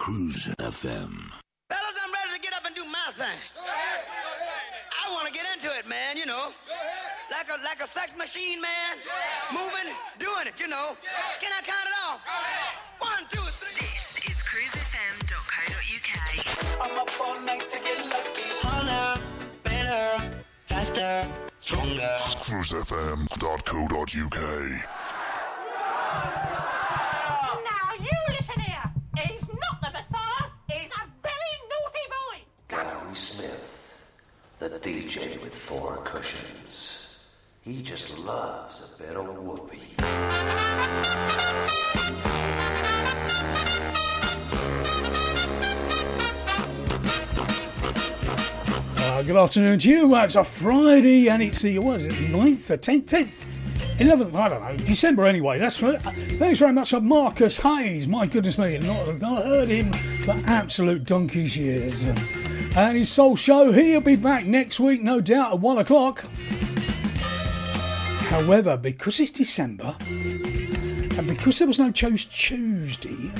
Cruise FM. Fellas, I'm ready to get up and do my thing. I want to get into it, man, you know. Like a like a sex machine, man. Moving, doing it, you know. Can I count it off? One, two, three. This is cruisefm.co.uk. I'm up all night to get lucky. Harder, better, faster, stronger. cruisefm.co.uk. DJ with four cushions. He just loves a bit of whoopee. Uh, good afternoon to you. Uh, It's a Friday and it's the, what is it, 9th or 10th? 10th? 11th, I don't know, December anyway. That's right. Thanks very much to Marcus Hayes. My goodness me, not, not heard him for absolute donkey's years. And his soul show, he'll be back next week, no doubt, at 1 o'clock. However, because it's December, and because there was no Chose Tuesday,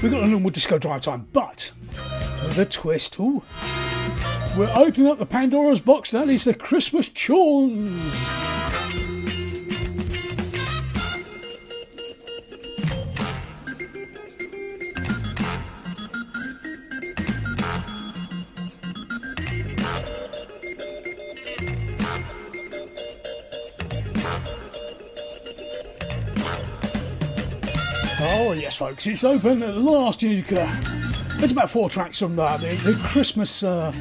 we've got a normal disco drive time, but with a twist. Ooh. We're opening up the Pandora's box. That is the Christmas tunes. Yes, folks, it's open at last. It's about four tracks from the, the Christmas uh,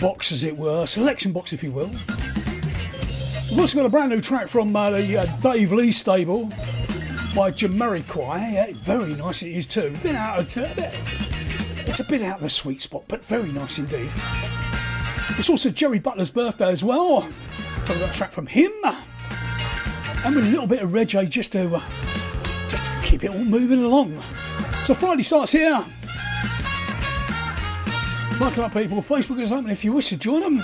box, as it were, selection box, if you will. We've also got a brand new track from uh, the uh, Dave Lee stable by Jamiroquai. Yeah, very nice it is too. Bit out of a bit, it's a bit out of the sweet spot, but very nice indeed. It's also Jerry Butler's birthday as well. So we've got a track from him, and with a little bit of reggae just to uh, just to keep it all moving along. So Friday starts here. Marking up people, Facebook is open if you wish to join them.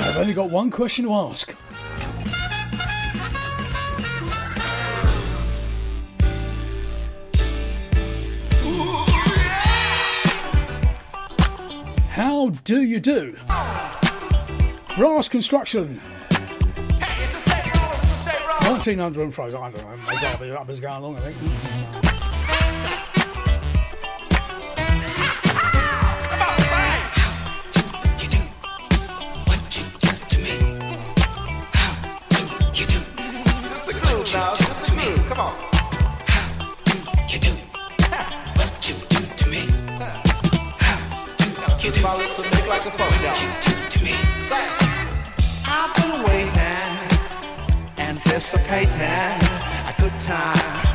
I've only got one question to ask. How do you do? Brass construction. 1900 and frozen. I don't know. They got a bit up as going along, I think. Now, just to me, come on. How you do what you do to me? How to? I've been waiting, anticipating a good time.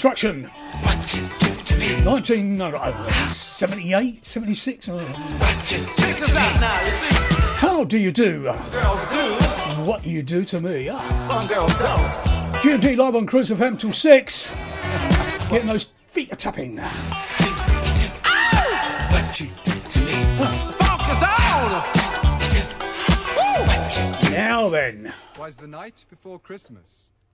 Construction. 1978, 76. uh, Check this out now. How do you do? Girls do, What you do to me? Ah, some girls don't. GMD live on Cruise FM till 6. Getting those feet a tapping. What you do to me. Funk is on. Now then. was the night before Christmas,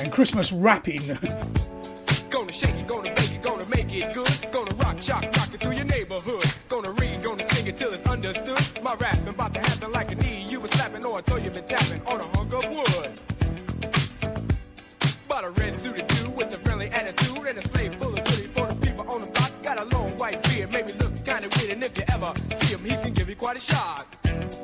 And Christmas rapping. Gonna shake it, gonna bake it, gonna make it good. Gonna rock, shock, rock it through your neighborhood. Gonna read, gonna sing it till it's understood. My rapping about to happen like a knee you was slapping or a toe you been tapping on a hunk of wood. Bought a red suited dude with a friendly attitude and a slave full of goodies for the people on the block. Got a long white beard, maybe looks kinda weird, and if you ever see him, he can give you quite a shock.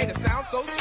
Sure appreciate a sound so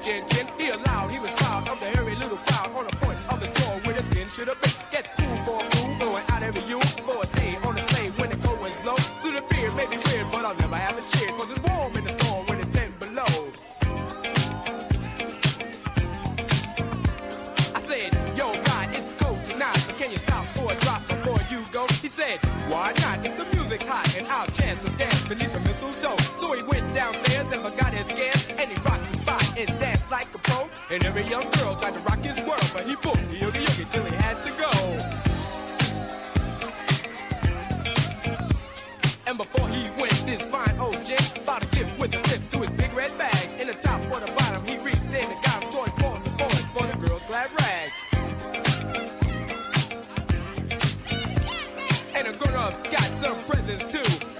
chin chin. He allowed, he was proud of the hairy little crowd on the point of the door where the skin should have been. Gets cool for a move, going out every you for a day on the sleigh when the cold winds blow. Through the beer may be weird, but I'll never have a cheer, cause it's warm in the storm when it's 10 below. I said, yo, God, it's cold tonight, can you stop for a drop before you go? He said, why not? If the music's hot and I'll chance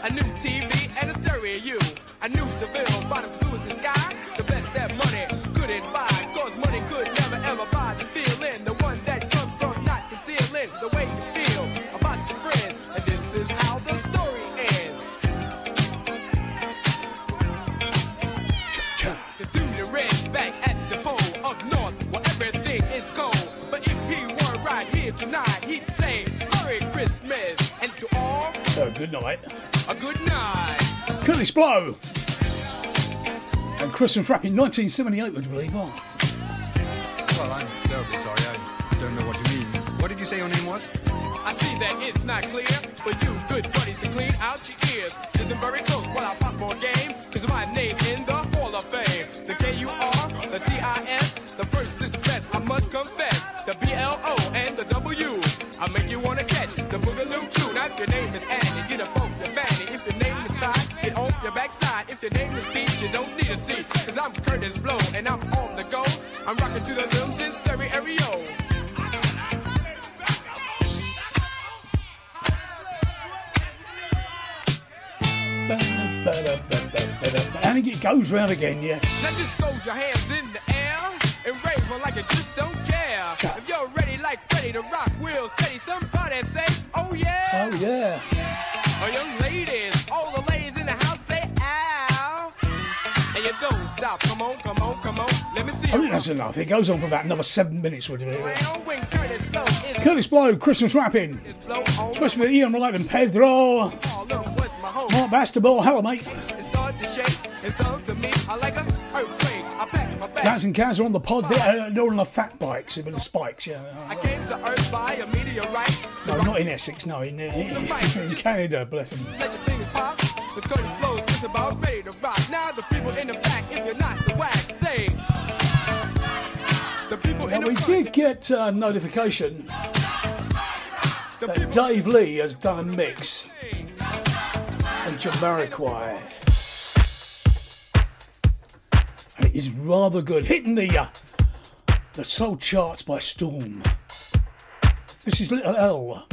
A new TV and a stereo. A new Seville, about as blue Kurtis Blow. And Christmas rapping 1978, would you believe? Oh, Well, I'm terribly sorry. I don't know what you mean. What did you say your name was? I see that it's not clear for you good buddies to clean out your ears. Listen very close while I pop more game, cause my name's in the Hall of Fame. The K-U-R, the T-I-S, the first is the best. I must confess the B L O and the W. I make you wanna catch the boogaloo too. Now if your name is Cause I'm Blow and I'm on the go. I'm rocking to the limbs in stereo. And it goes round again, yeah. Now just throw your hands in the air and rave on like you just don't care. If you're ready like Freddie to rock real steady, somebody say, oh yeah. Oh, yeah. Oh, young ladies, all the ladies stop. Come on, come on, come on. Let me see I think that's enough. It goes on for about another seven minutes. Would it? Kurtis Blow is Kurtis Blow, Christmas rapping. Twist for Ian Wright and Pedro. Look, what's my home? Mark Bastable, hello mate. It start to shake. And so to me, I like a earthquake. I pack my and Kaz are on the pod. They're, uh, on the fat bikes with the spikes, yeah. I came to Earth by a meteorite. No, not in Essex, no, in, in, in Canada, bless them. let your fingers pop. The Kurtis Blow is about ready to rock. The people in the back, if you're not the whack, say. The people Now, the we did get uh, notification that Dave Lee has done a mix on Jamiroquai. And it is rather good, hitting the, uh, the soul charts by storm. This is Little L.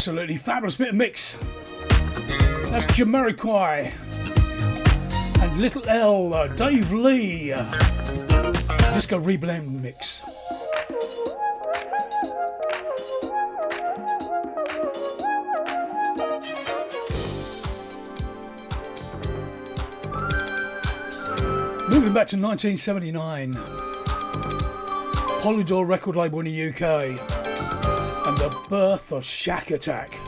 Absolutely fabulous bit of mix. That's Jamiroquai and Little L, uh, Dave Lee. Disco reblend mix. Moving back to 1979, Polydor record label in the UK, the birth of Shack Attack.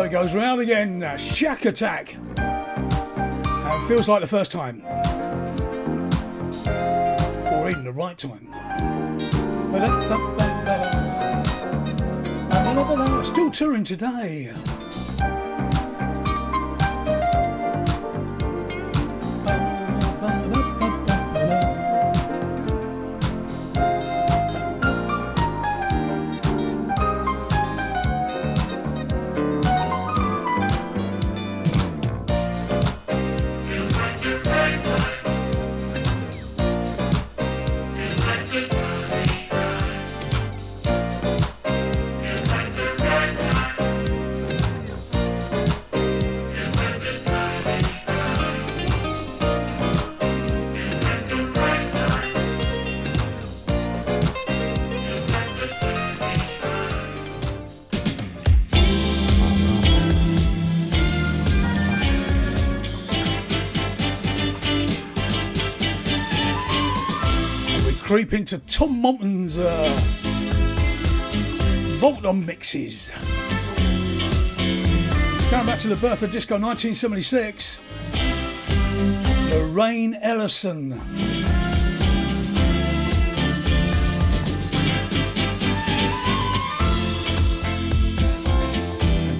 So it goes round again. Shack Attack. Uh, feels like the first time. Or even the right time. Still touring today. deep into Tom Moulton's uh, on mixes. Going back to the birth of disco 1976, Lorraine Ellison.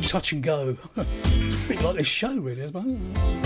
Touch and go. A bit like this show, really, I suppose.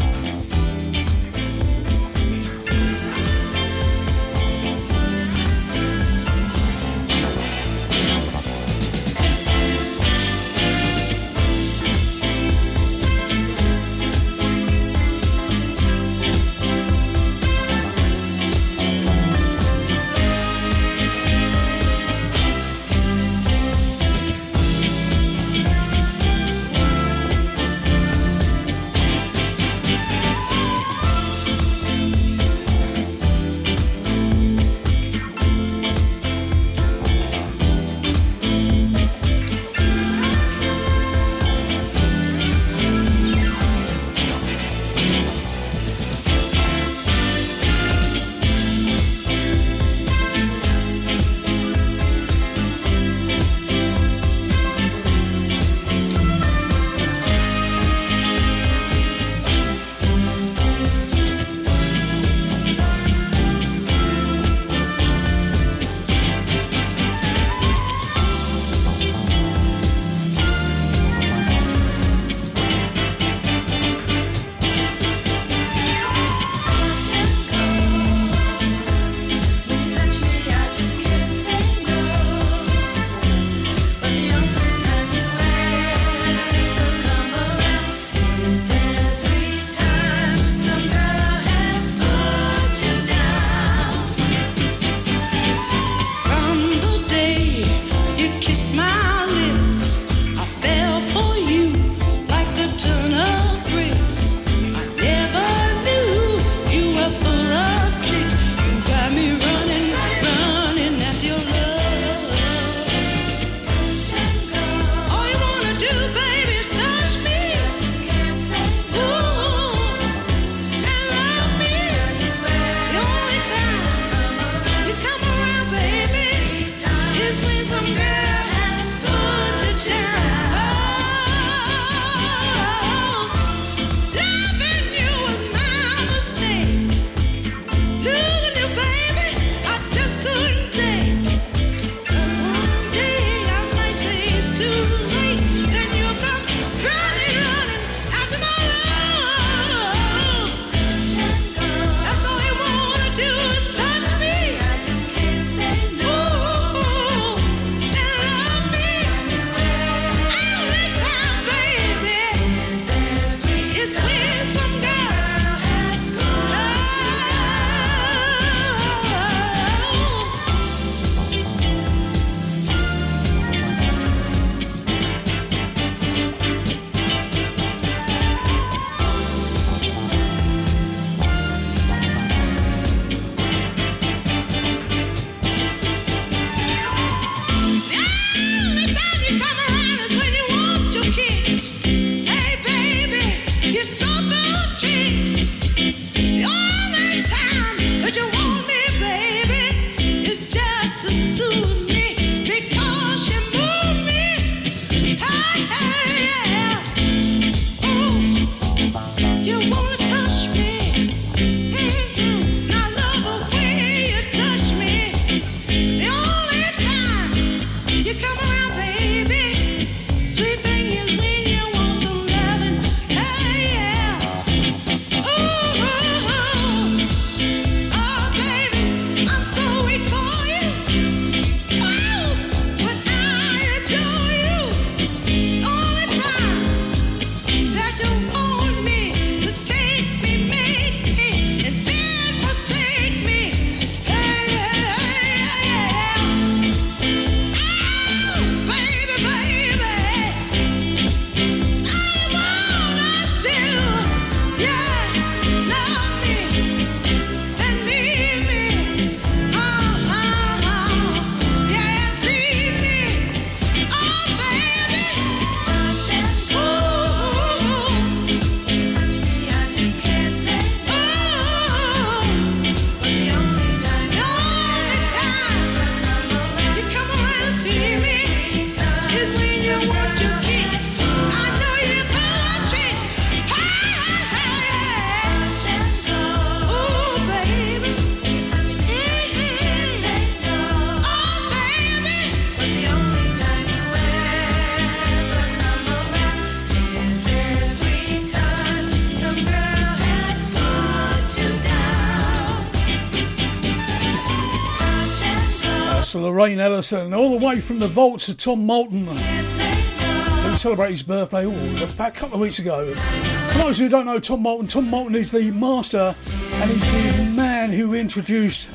Lorraine Ellison, all the way from the vaults of Tom Moulton. He celebrated his birthday oh, about a couple of weeks ago. For those who don't know Tom Moulton, Tom Moulton is the master and he's the man who introduced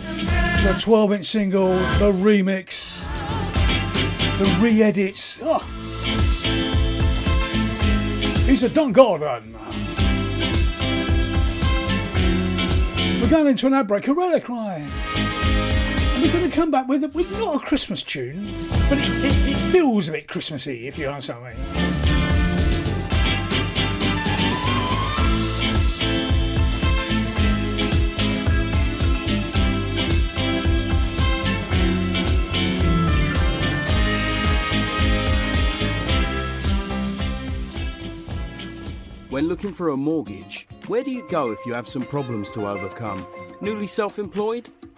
the 12 inch single, the remix, the re edits. Oh. Ah. He's a Don Gordon. We're going into an ad break, a relic cry. We're going to come back with, with not a Christmas tune, but it, it, it feels a bit Christmassy, if you I mean. When looking for a mortgage, where do you go if you have some problems to overcome? Newly self employed?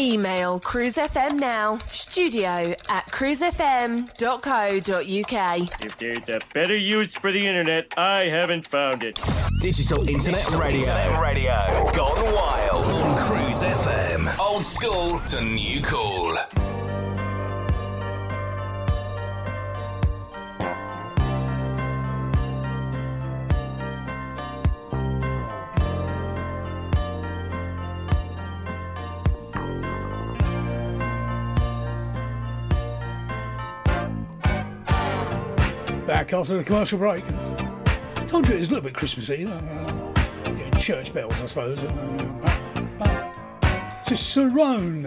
Email cruisefm now, studio at cruisefm.co.uk. If there's a better use for the internet, I haven't found it. Digital Internet Digital Radio. Internet Radio. Gone wild. On Cruise FM. Old school to new cool. Back after the commercial break. Told you it was a little bit Christmassy, you know. uh, church bells, I suppose. To Cerrone.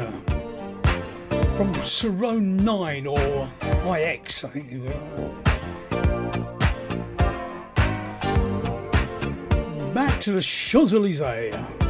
From Cerrone 9 or IX, I think you Back to the Champs Elysees.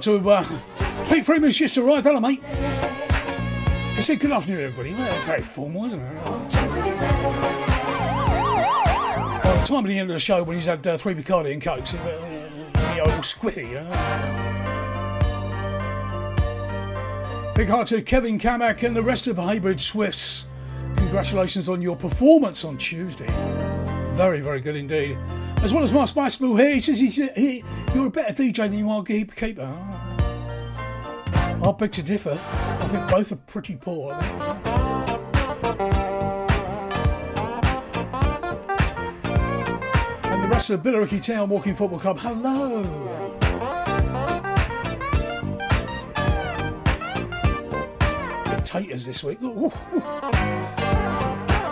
Card to uh, Pete Freeman's just arrived. Hello, mate. He said, Good afternoon, everybody. Well, very formal, isn't it? By time at the end of the show, when he's had uh, three Bacardi and Cokes, uh, old squiffy, you know? Big heart to Kevin Kamak and the rest of Hybrid Swifts. Congratulations on your performance on Tuesday. Very, very good indeed. As well as my Spice Boo here, he says he's, he, you're a better DJ than you are keeper. I'll beg to differ. I think both are pretty poor. And the rest of the Billericay Town Walking Football Club, hello. Potatoes this week. Ooh, ooh.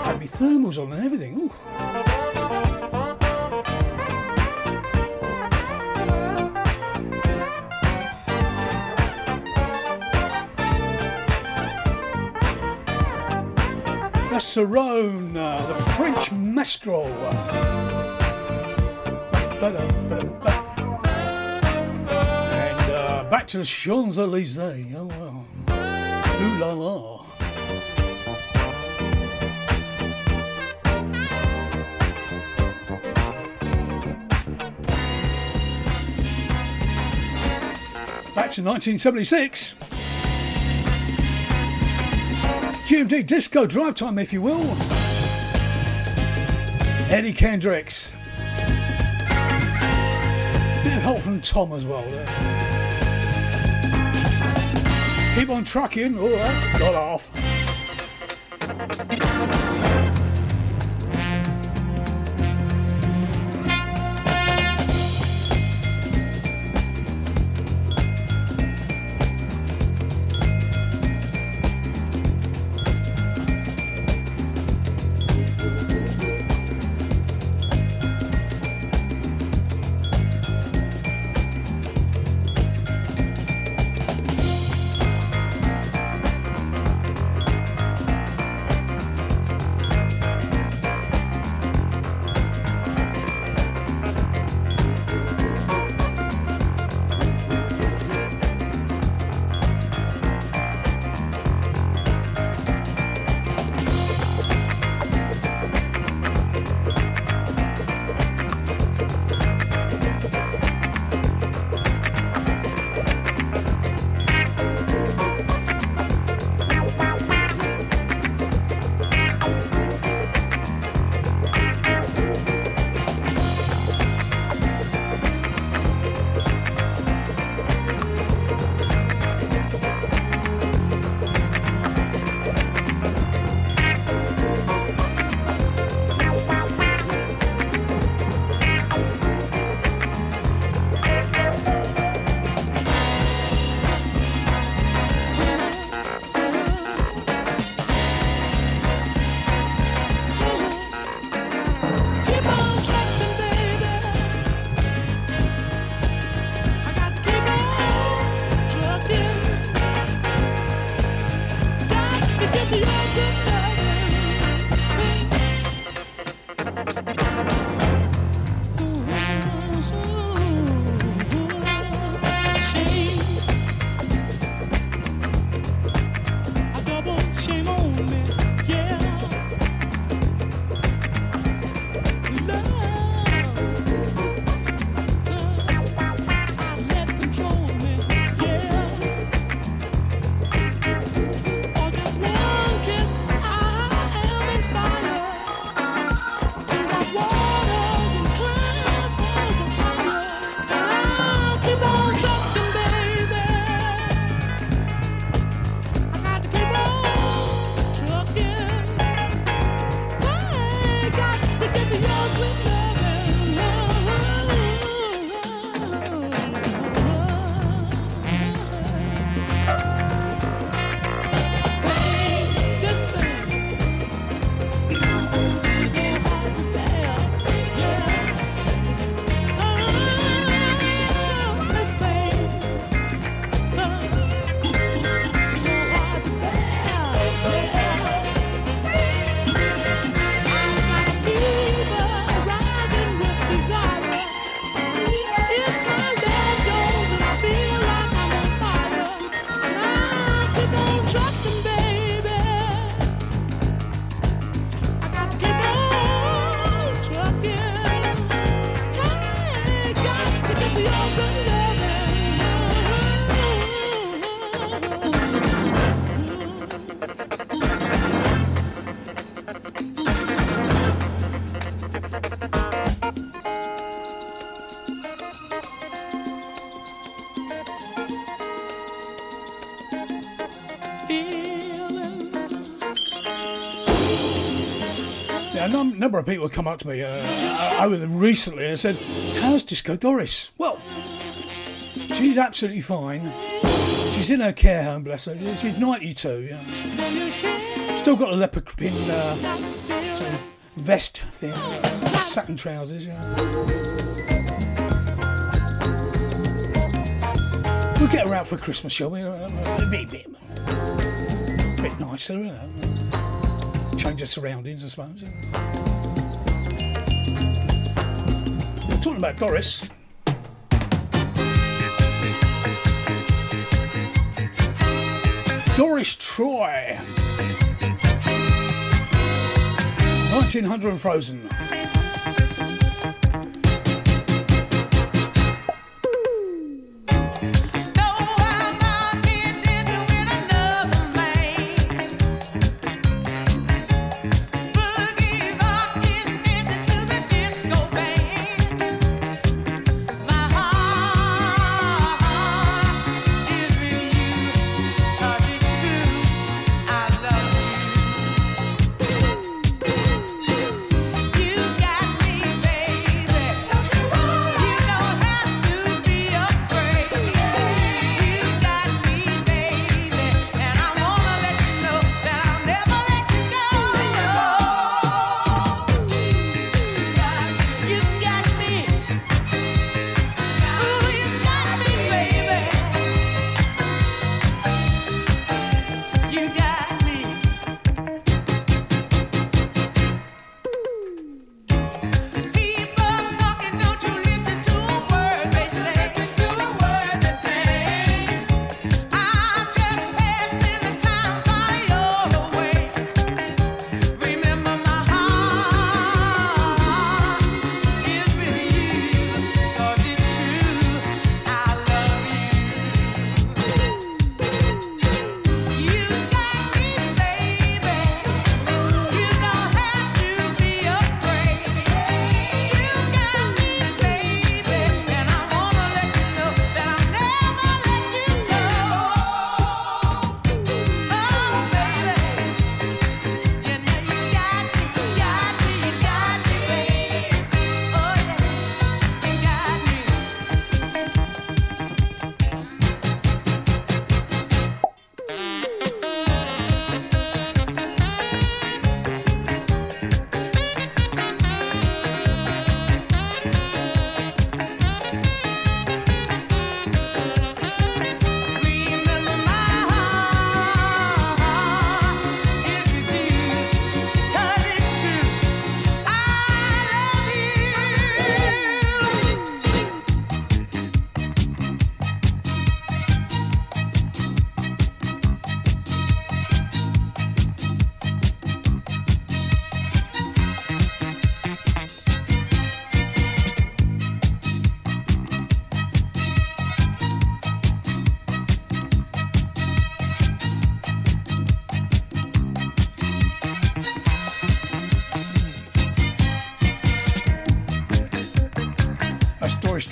Had me thermals on and everything. Ooh. Cerrone, uh, the French Mestral. And uh, back to the Champs Elysees. Oh, well. Ooh la la. Back to 1976. GMD Disco Drive Time, if you will. Eddie Kendricks. Bit of help from Tom as well there. Keep on trucking, alright, got off. Number of people come up to me uh, over the recently and said, "How's Disco Doris?" Well, she's absolutely fine. She's in her care home, bless her. She's 92. Yeah. Still got a leopard pin uh, sort of vest thing, uh, satin trousers. Yeah. We'll get her out for Christmas, shall we? Uh, A bit, bit, bit nicer, you know. Change of surroundings, I suppose. talking about Doris. Doris Troy. 1900 and Frozen.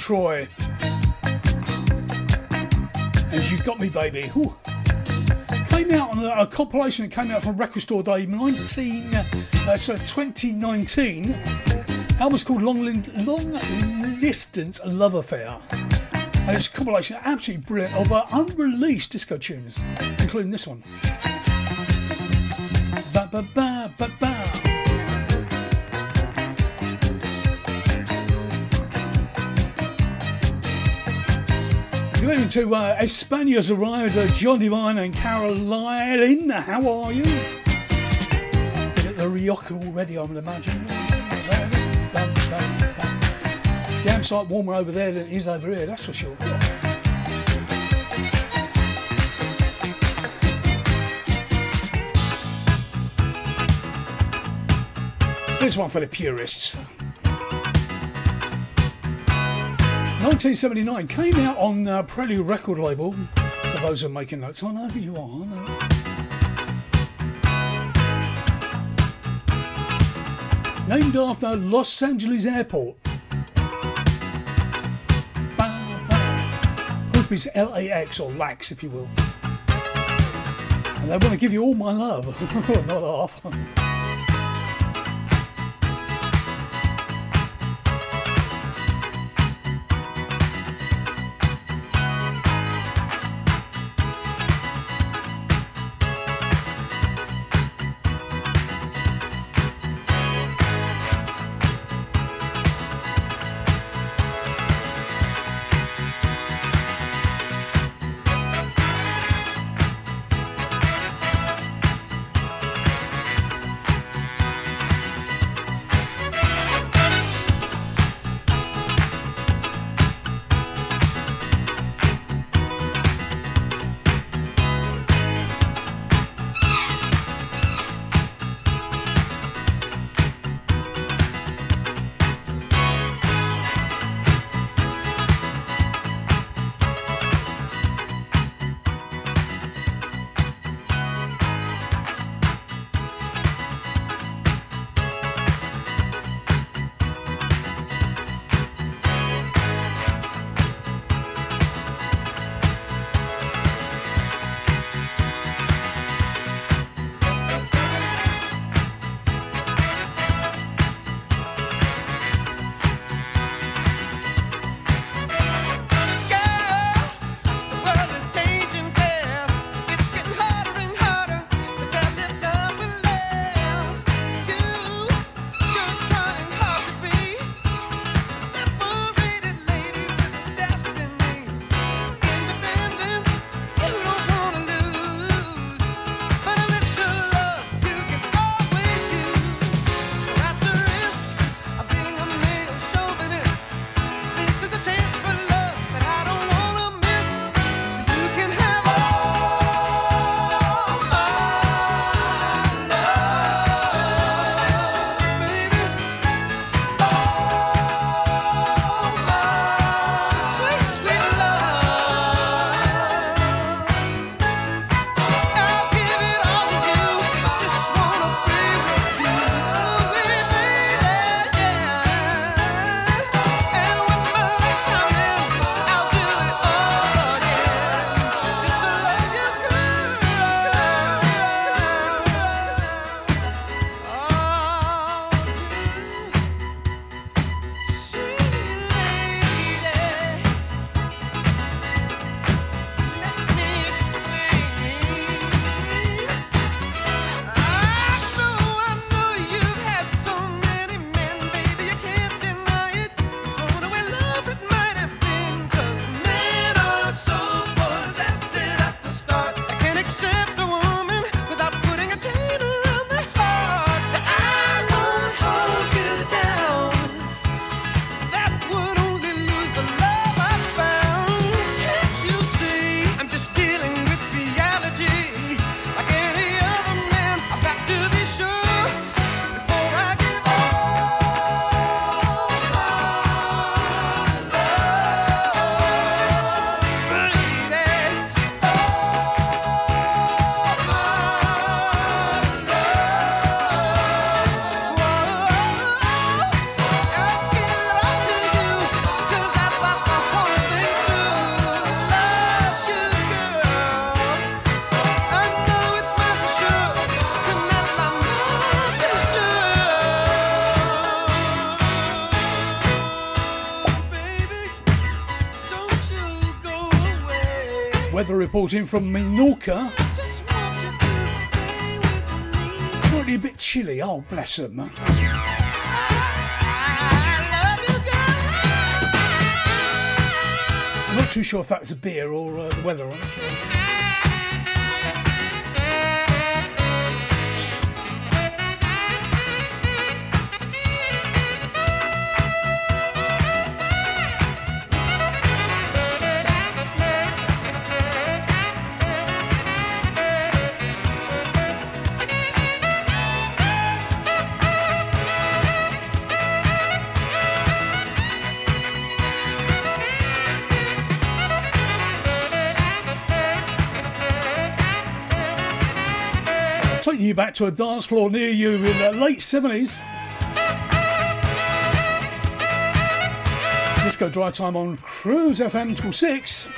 Troy. And you've Got Me Baby. Ooh. Came out on a, a compilation that came out from Record Store Day 19, uh, so 2019. Album's called Long, Long Distance Love Affair. And it's a compilation absolutely brilliant of uh, unreleased disco tunes, including this one. Ba ba ba Good to uh, Espana's arrived, John Divine and Caroline. How are you? At the Rioja already, I would imagine. Damn sight warmer over there than it is over here, that's for sure. This one for the purists. 1979 came out on uh, Prelude record label. For those who are making notes, I know who you are. I. Named after Los Angeles Airport. Group is LAX or LAX, if you will. And they want to give you all my love, not half. Reporting from Minorca. Currently a bit chilly. Oh, bless them. I'm not too sure if that's a beer or uh, the weather. I'm sure. Back to a dance floor near you in the late 70s. Disco Drive Time on Cruise FM till 6.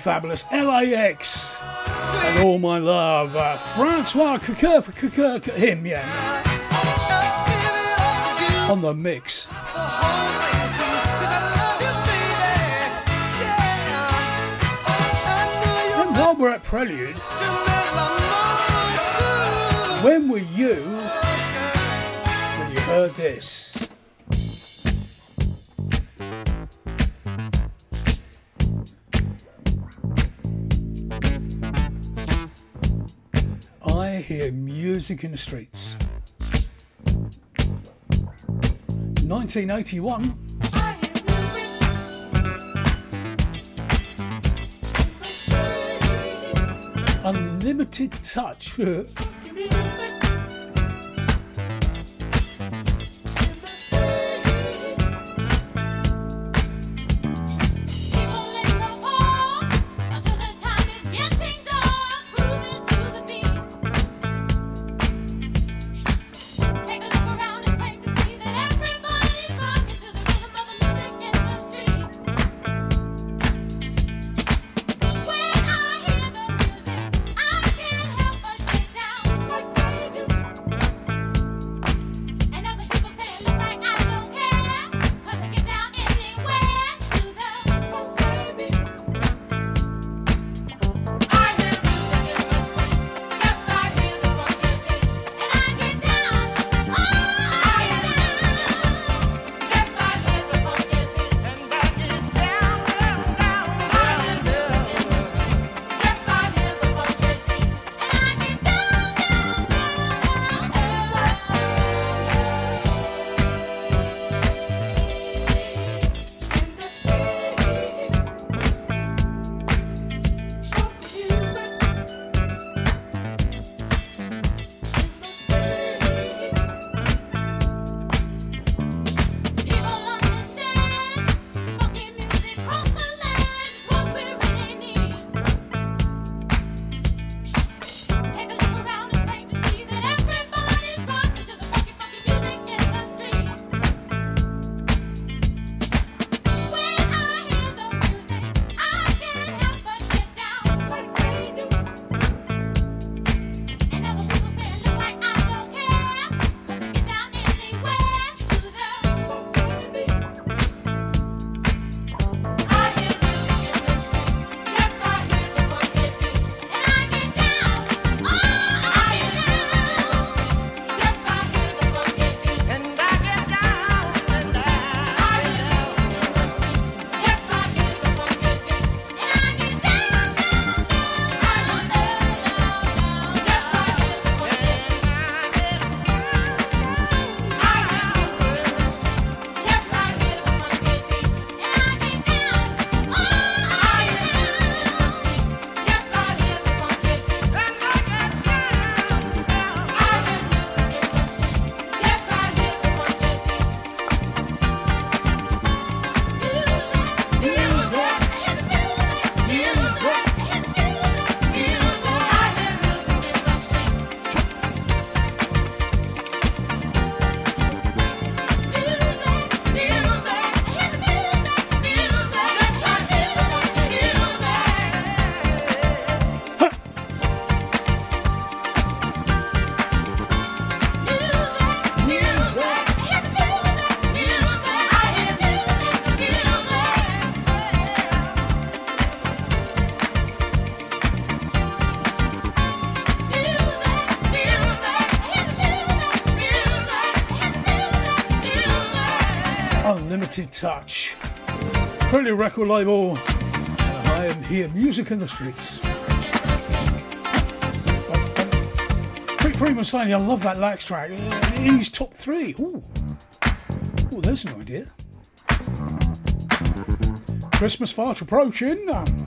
Fabulous. LAX and all my love. Uh, Francois Coqueur for Coqueur, him, yeah. On the mix. And while we're at Prelude, when were you when you heard this? Music in the streets. 1981. Unlimited touch. Limited Touch. Prelude record label. And I am here, music in the streets. Rick Freeman saying, I love that Lax track. He's top three. Ooh. Ooh, there's an idea. Christmas fast approaching. Um,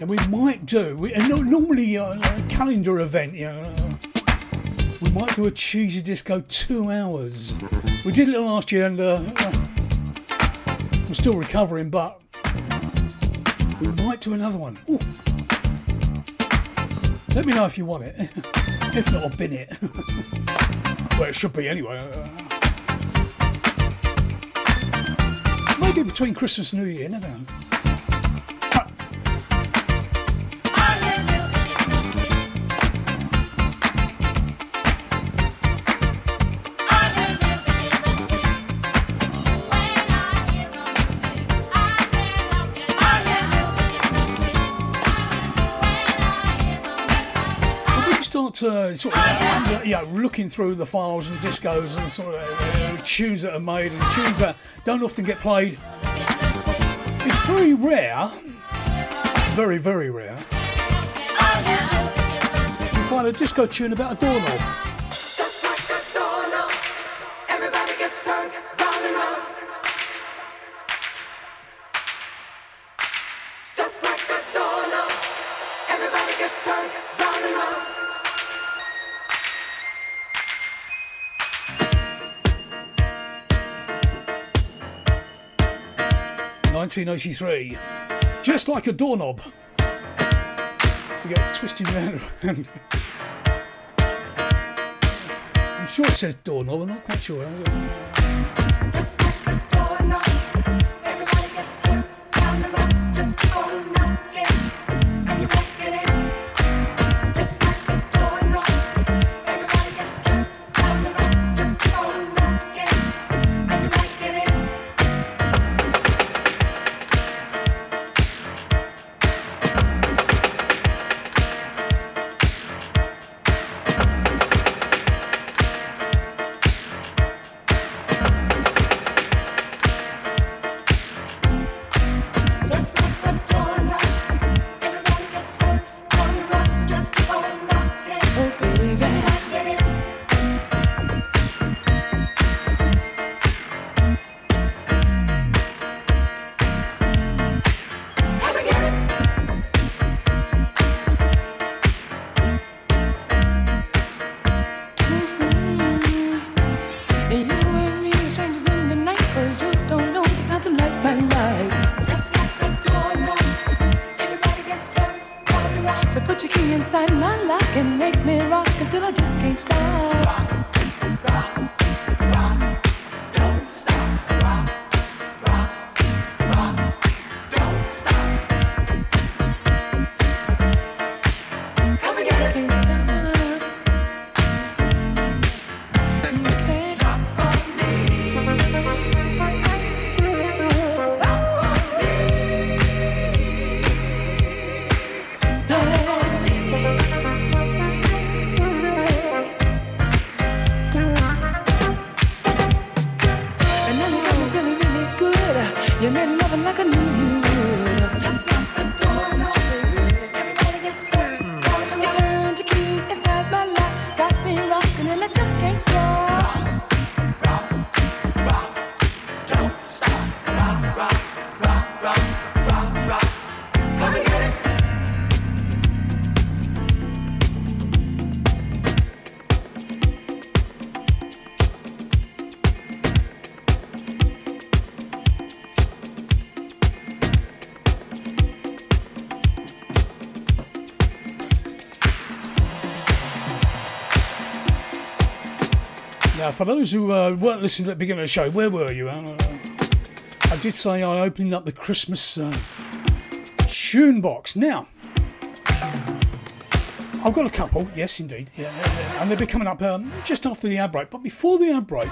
and we might do, we, normally uh, a calendar event, you know, uh, we might do a cheesy disco two hours. We did it last year and uh, I'm still recovering, but we might do another one. Ooh. Let me know if you want it. if not, I'll bin it. well, it should be anyway. Maybe between Christmas and New Year, never know. Uh, sort of yeah, looking through the files and discos and sort of uh, tunes that are made and tunes that don't often get played. It's very rare, very very rare. You find a disco tune about a doorknob. 1983. Just like a doorknob. You get twisted round and. I'm sure it says doorknob, I'm not quite sure. Now, for those who uh, weren't listening at the beginning of the show, where were you? Alan? Uh, I did say I'm opening up the Christmas uh, tune box. Now, I've got a couple, yes, indeed. Yeah, yeah, yeah. And they'll be coming up um, just after the ad break. But before the ad break,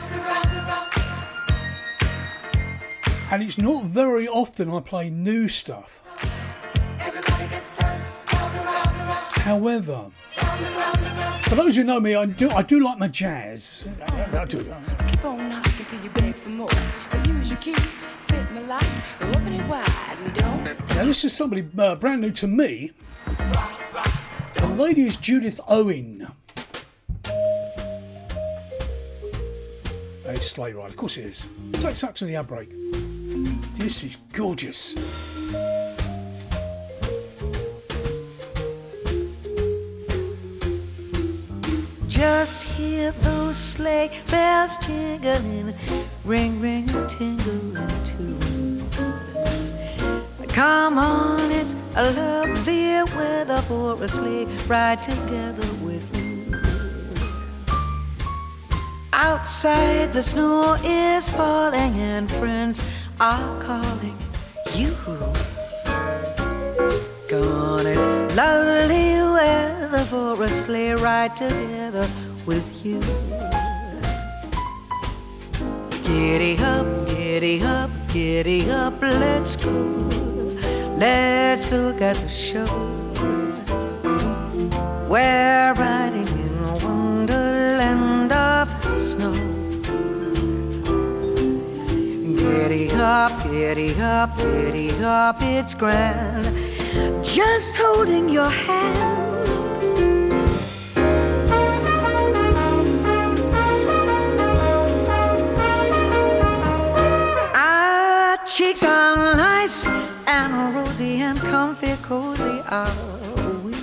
and it's not very often I play new stuff. However, for those who know me, I do I do like my jazz. I do. Keep on knocking till you beg for more. I Use your key, fit my lock, open it wide and don't Now, this is somebody uh, brand new to me. The lady is Judith Owen. A sleigh ride, of course it is. Take sax on the ad break. This is gorgeous. Just hear those sleigh bells jingling, ring, ring, tingling too. Come on, it's a lovely weather for a sleigh ride together with you. Outside, the snow is falling, and friends are calling you. On, it's lovely weather for a sleigh ride together with you. Giddy up, giddy up, giddy up, let's go. Let's look at the show. We're riding in a wonderland of snow. Giddy up, giddy up, giddy up, it's grand. Just holding your hand. Cheeks are nice and rosy and comfy, cozy are we.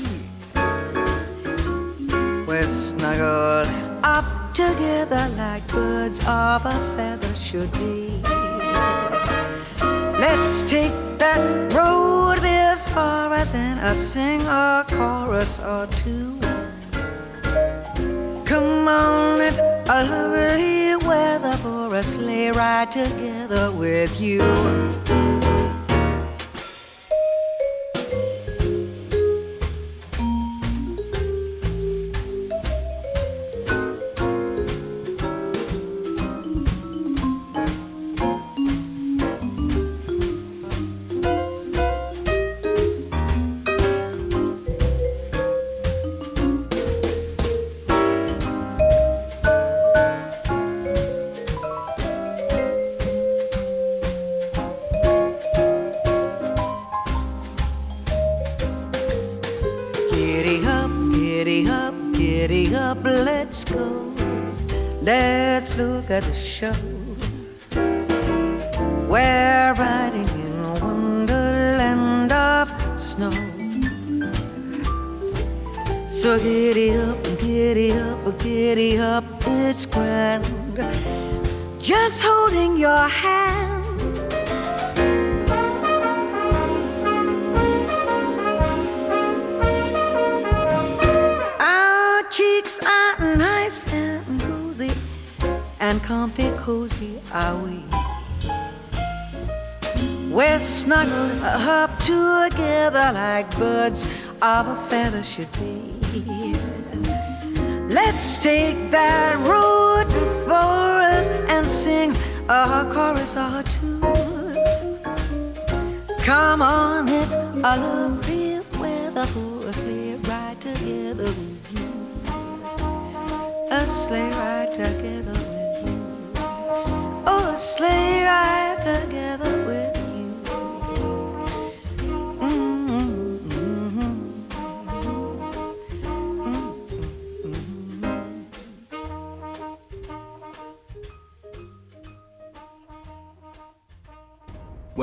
We're snuggled up together like birds of a feather should be. Let's take that road before us and sing a chorus or two. Come on, it's a lovely weather for a sleigh ride together with you. At the show. Birds of a feather should be. Let's take that road before us and sing a chorus or two. Come on, it's a lovely weather for a sleigh ride together with you. A sleigh ride together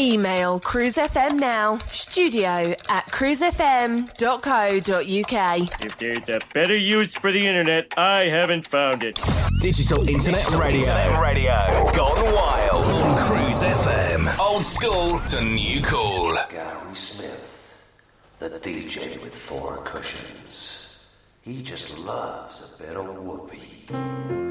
Email cruisefm now, studio at cruisefm.co.uk. If there's a better use for the internet, I haven't found it. Digital Internet Radio. Internet Radio. Gone wild. On Cruise FM. Old school to new cool. Gary Smith, the DJ with four cushions. He just loves a bit of whoopee.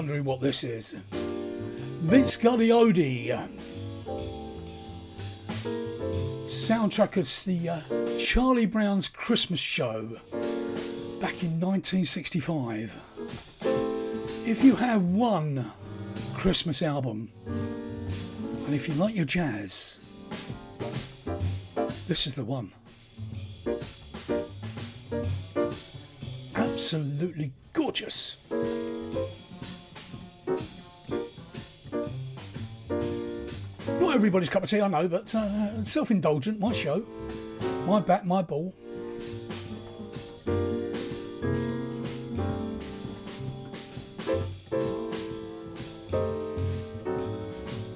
Wondering what this is, Vince Guaraldi, soundtrack of the uh, Charlie Brown's Christmas show back in 1965. If you have one Christmas album, and if you like your jazz, this is the one. Absolutely everybody's cup of tea, I know, but uh, self indulgent, my show, my bat, my ball.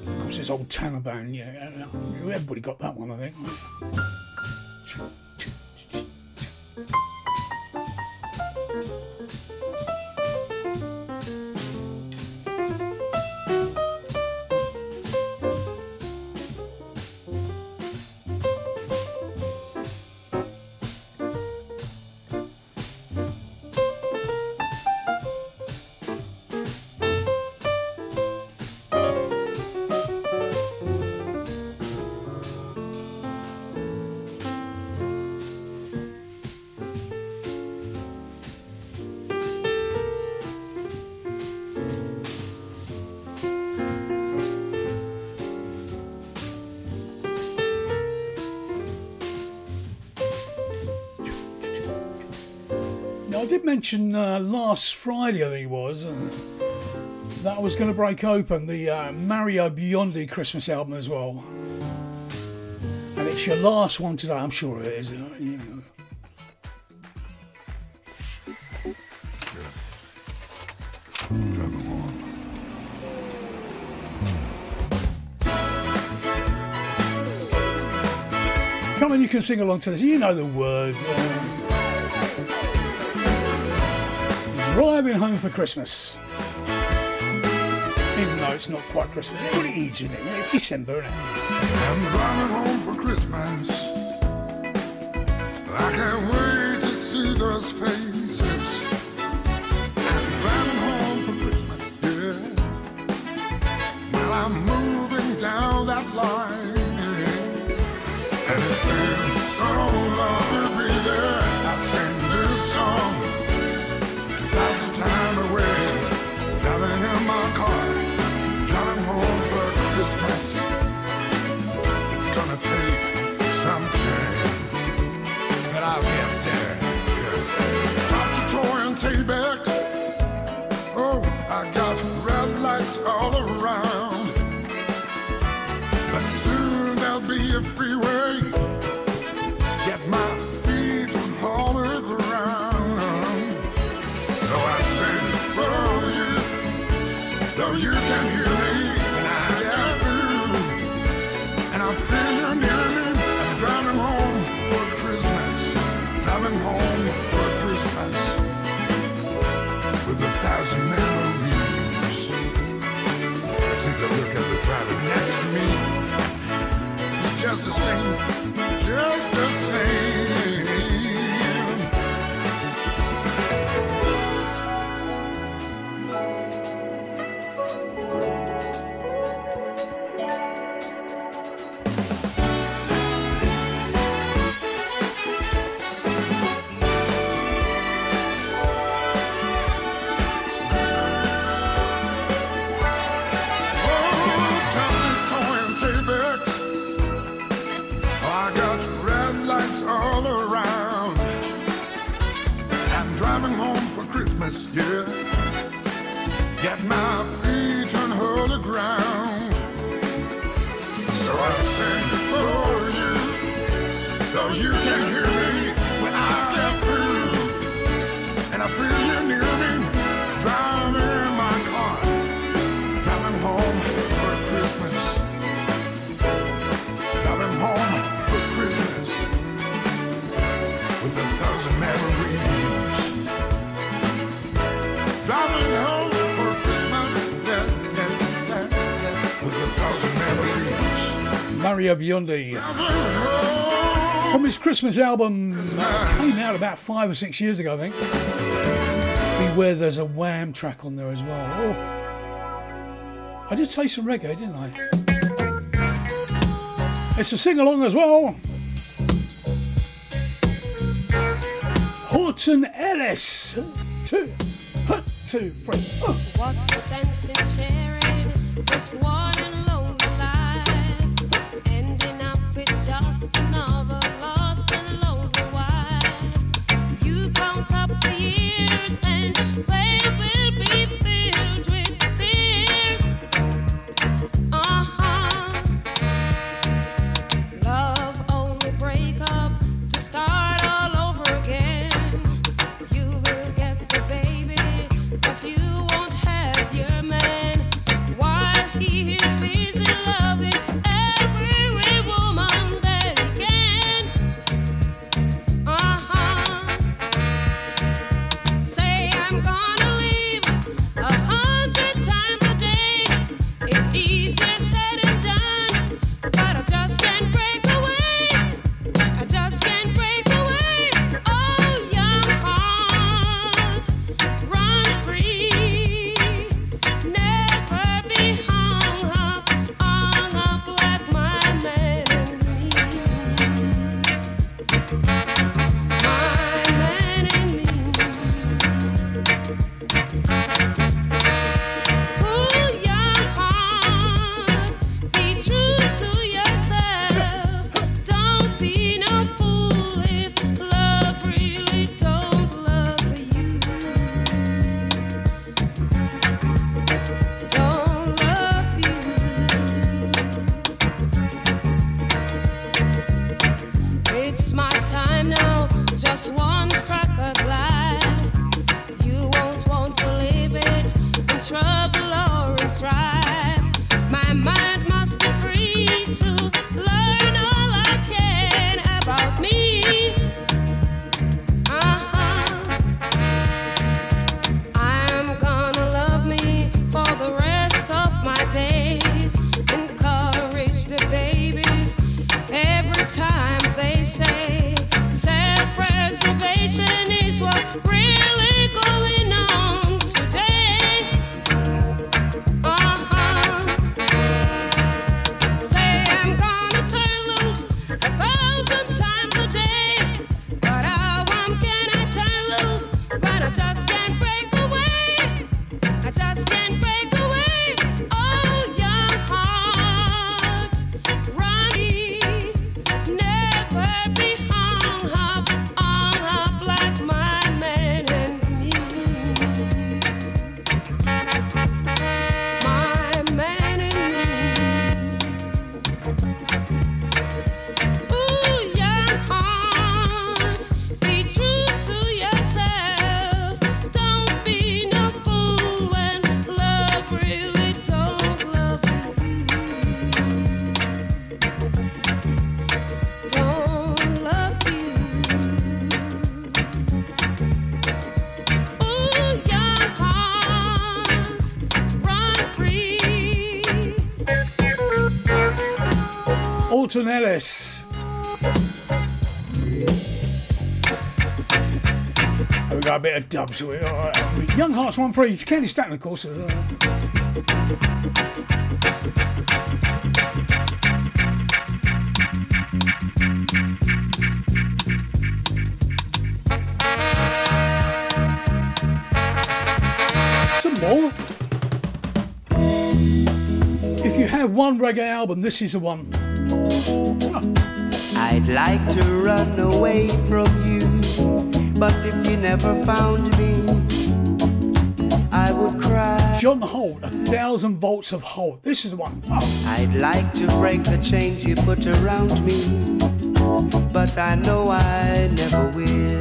Of course, it's O Tannenbaum, yeah. Everybody got that one, I think. Did mention uh, last Friday, think it was, uh, That was going to break open the uh, Mario Biondi Christmas album as well. And it's your last one today, I'm sure it is. uh, you know. Come on, you can sing along to this. You know the words. um, driving home for Christmas. Even though it's not quite Christmas. Well, it is, isn't it? It's December, isn't it? I'm driving home for Christmas. I can't wait to see those faces. Freeway. Just the same. Just for Christmas, Mario Biondi. From his Christmas album, came out about five or six years ago, I think. Beware, there's a Wham track on there as well. Oh. I did say some reggae, didn't I? It's a sing along as well. Alton Ellis. Two, two, three. Oh. What's the sense in sharing this one Ellis. And we got a bit of with it. All right. Young Hearts 1 3. It's Kenny Stanton, of course. Uh, Some more. If you have one reggae album, this is the one. I'd like to run away from you, but if you never found me, I would cry. John Holt, a thousand volts of Holt. This is one. Oh. I'd like to break the chains you put around me, but I know I never will.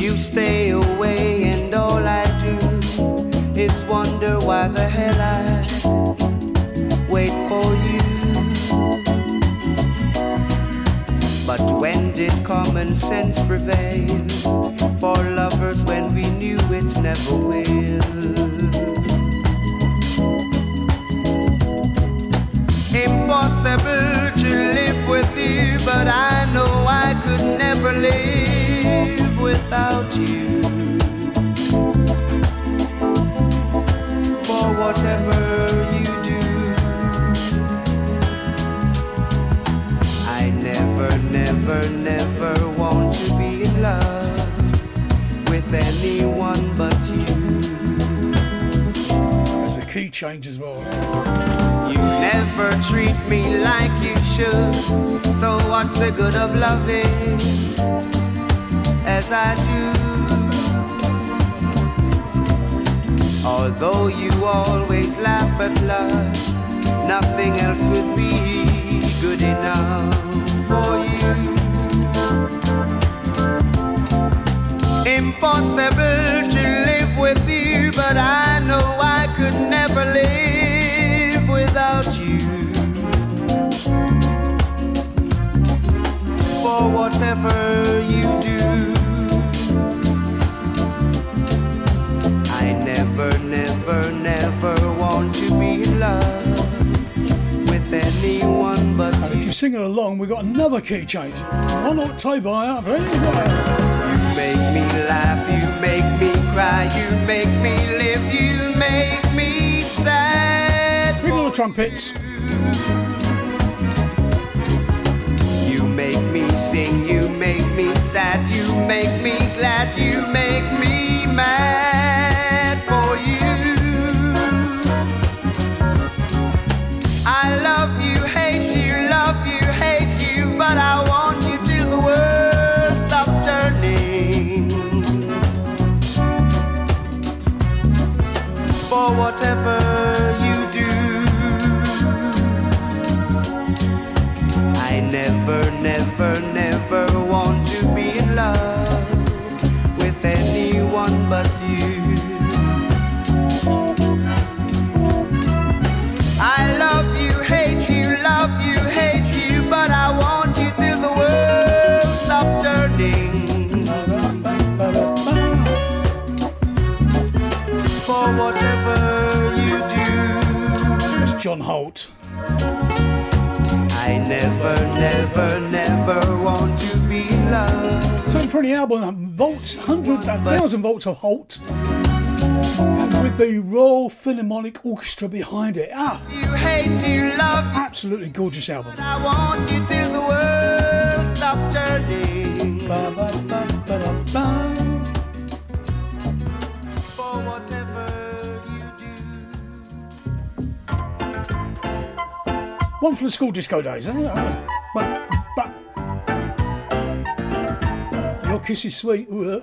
You stay when did common sense prevail for lovers when we knew it never will? Impossible to live with you, but I know I could never live without you. With anyone but you. There's a key change as well. You never treat me like you should. So what's the good of loving as I do? Although you always laugh at love, nothing else would be good enough Impossible to live with you, but I know I could never live without you. For whatever you do, I never, never, never want to be in love with anyone but And if you're singing along, we've got another key change. One October, uh, please. You make me laugh, you make me cry, you make me live, you make me sad. Little trumpets. You make me sing, you make me sad, you make me glad, you make me mad for you. For John Holt. I never, never, never want to be loved. Time for the album Volts, 100,000 Volts of Holt. And with the Royal Philharmonic Orchestra behind it. Ah! You hate, you love. Absolutely gorgeous album. I want you till the world turning. One from the school disco days. But, but your kiss is sweet. Uh,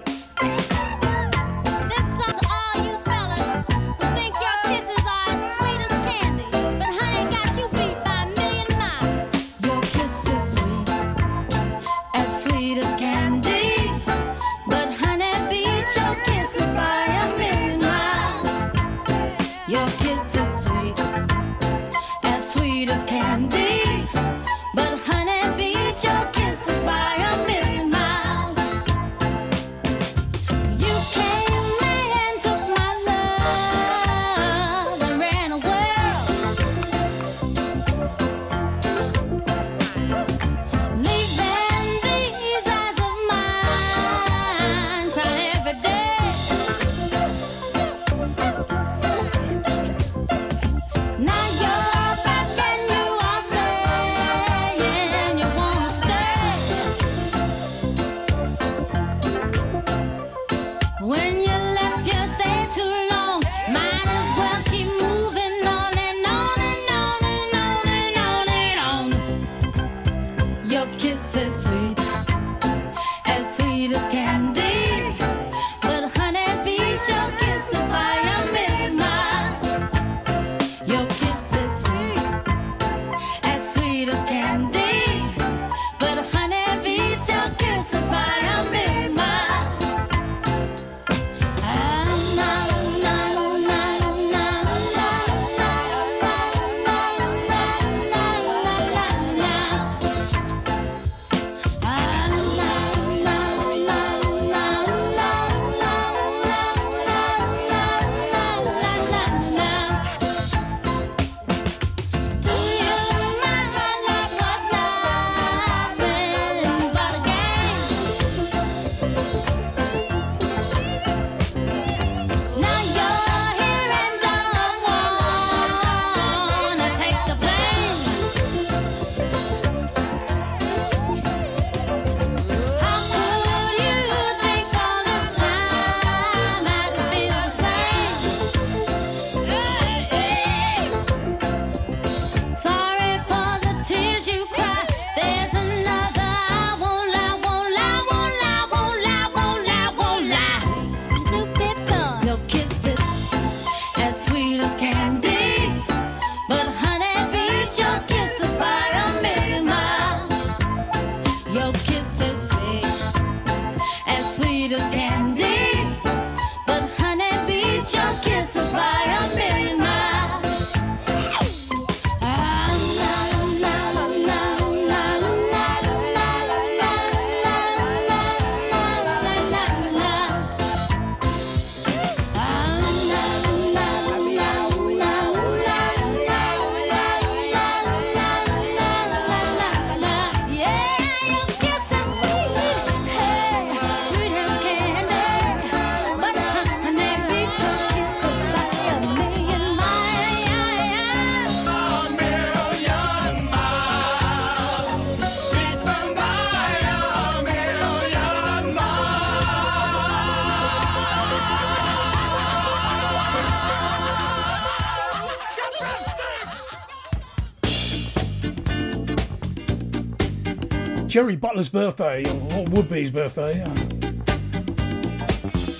Jerry Butler's birthday, or would be his birthday. Uh,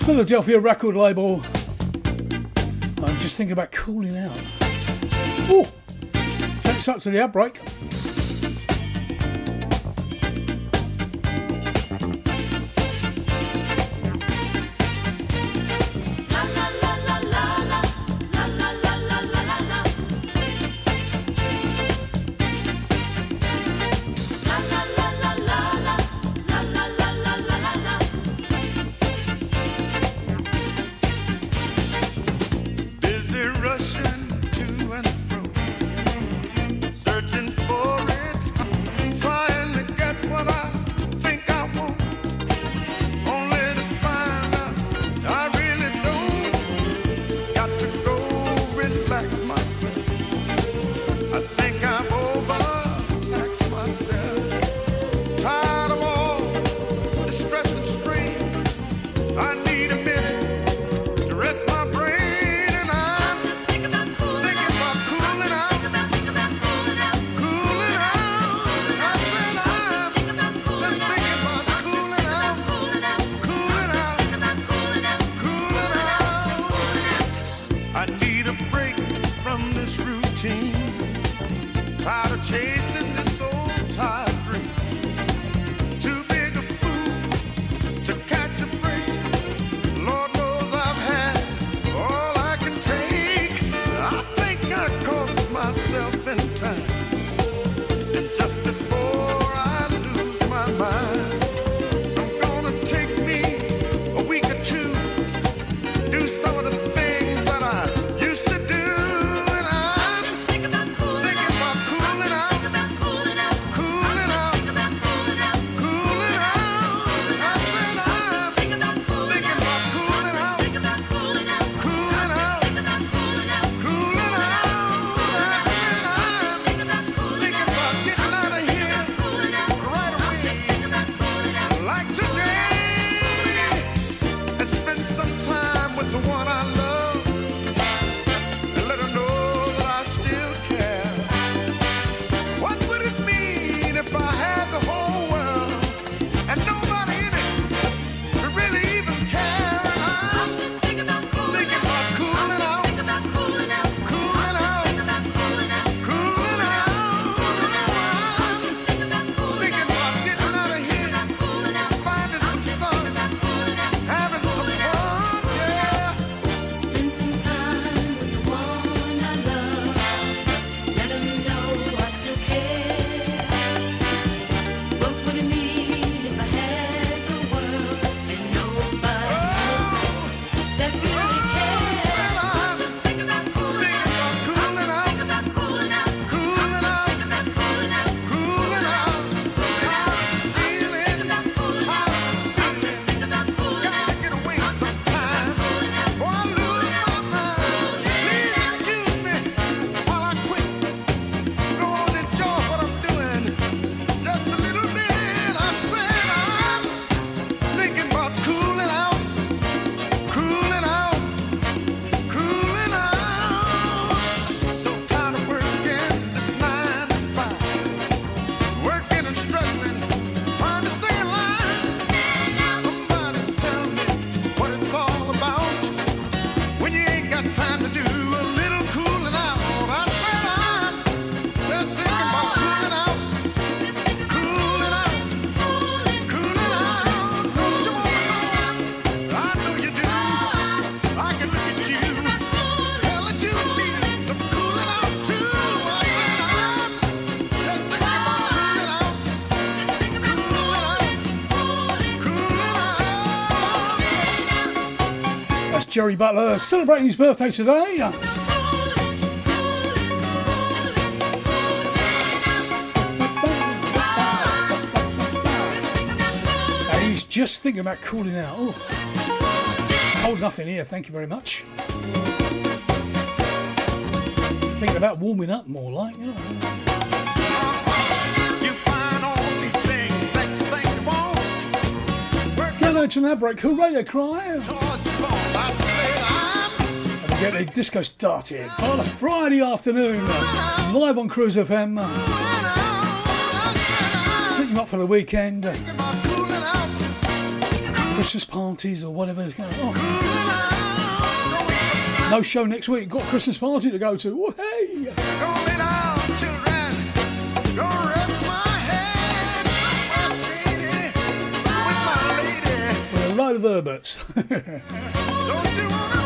Philadelphia record label. I'm just thinking about cooling out. Ooh, takes up to the outbreak. Jerry Butler celebrating his birthday today. And he's just thinking about cooling out. Oh, cold in here, thank you very much. Thinking about warming up more like, you know. Out to that hooray, they cry. Get the disco started on a Friday afternoon, live on Cruise FM. Set you up for the weekend. Christmas parties or whatever is going on. No show next week. Got Christmas party to go to. Hey! With a load of Herberts.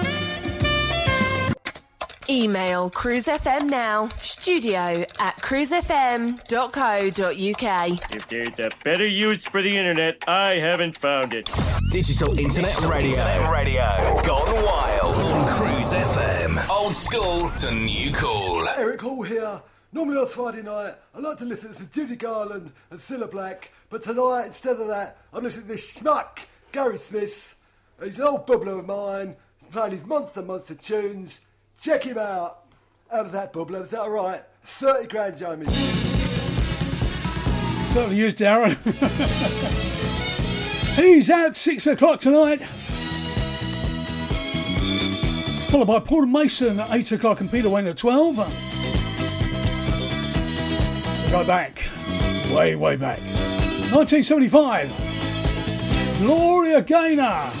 Email cruisefm now, studio at cruisefm.co.uk. If there's a better use for the internet, I haven't found it. Digital Internet Radio. Internet Radio. Gone wild. On Cruise FM. Old school to new cool. Eric Hall here. Normally on Friday night, I like to listen to Judy Garland and Cilla Black, but tonight, instead of that, I'm listening to this schmuck, Gary Smith. He's an old bubbler of mine. He's playing his monster, monster tunes. Check him out. How was that, bubbler? Was that alright? 30 grand, Jamie. Certainly is, Darren. He's at six o'clock tonight. Followed by Paul Mason at eight o'clock and Peter Wayne at 12. Go back, way, way back. 1975. Gloria Gaynor.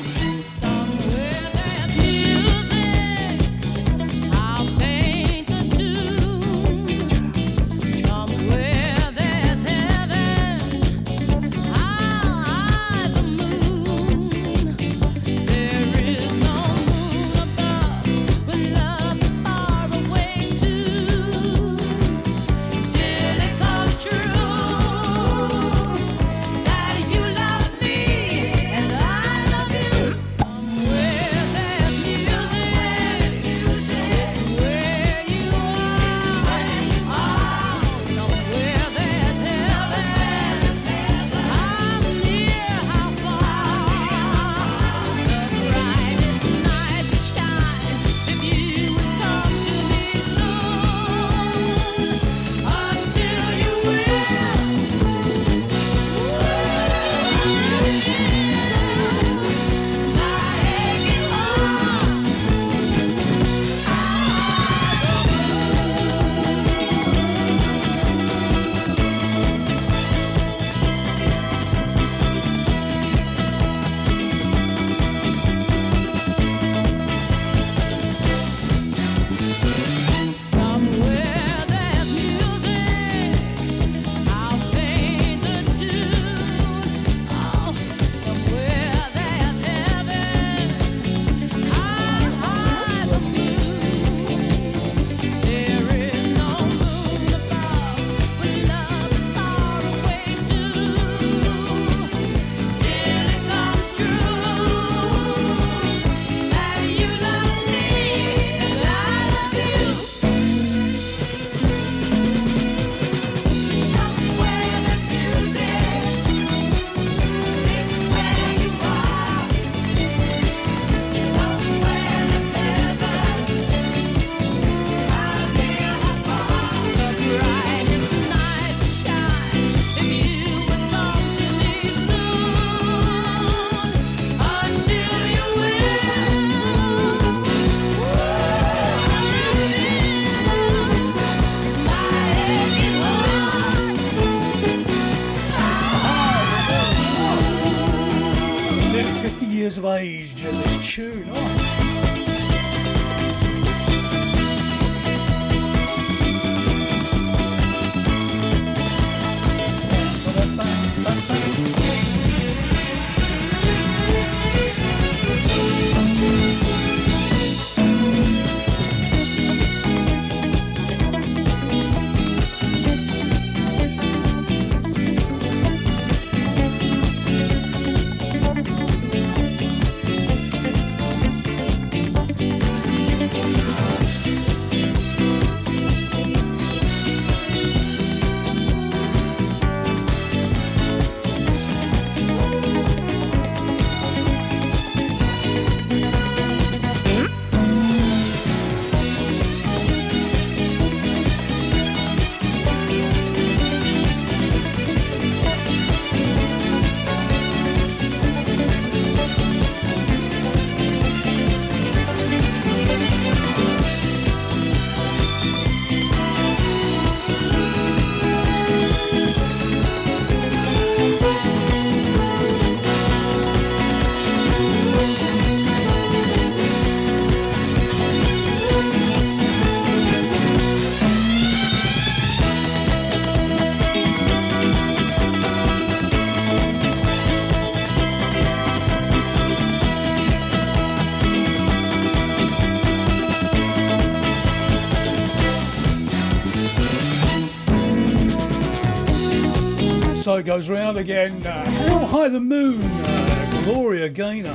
so goes round again. Uh, oh, hi, the moon. Uh, Gloria Gaynor.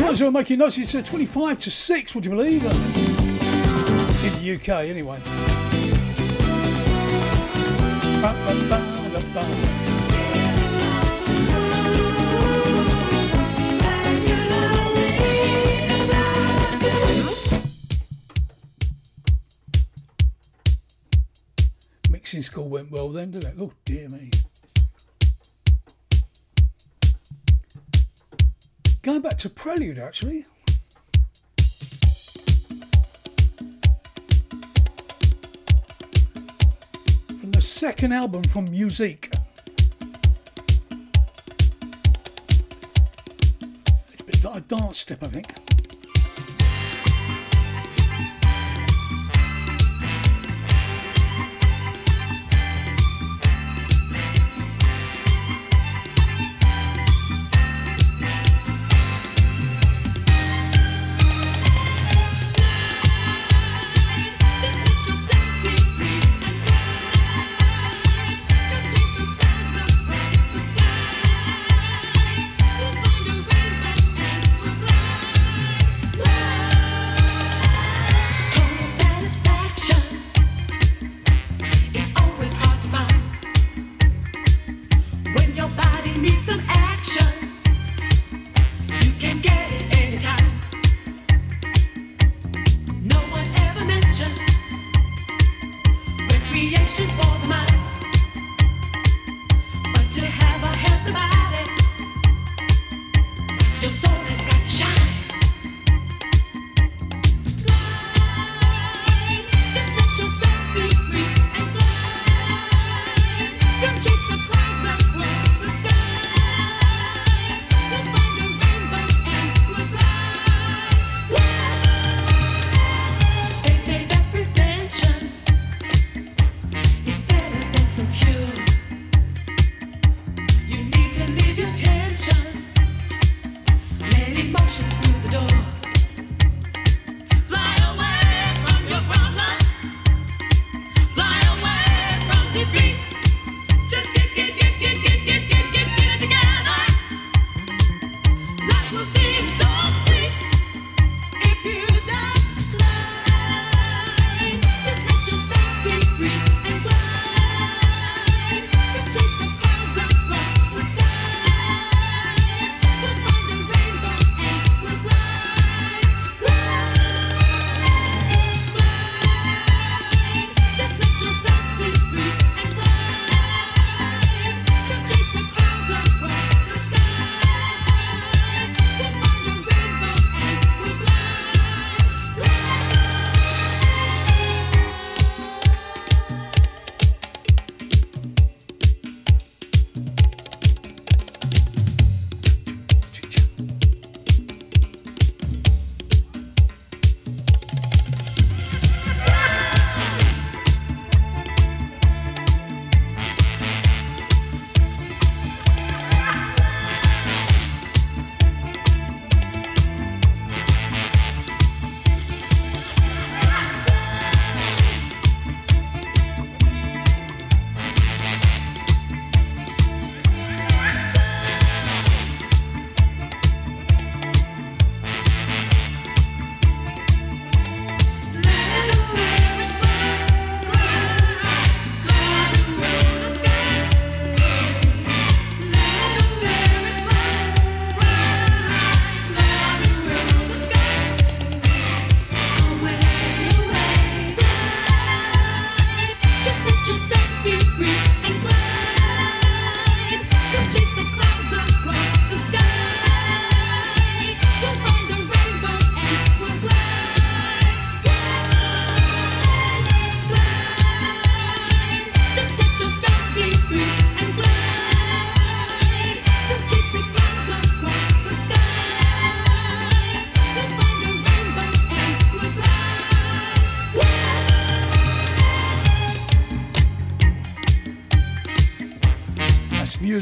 Those who making notes, it's uh, 25 to 6, would you believe? Uh, in the UK, anyway. school went well then, did it? Oh dear me. Going back to Prelude actually. From the second album from Musique. It's a bit like a dance step, I think.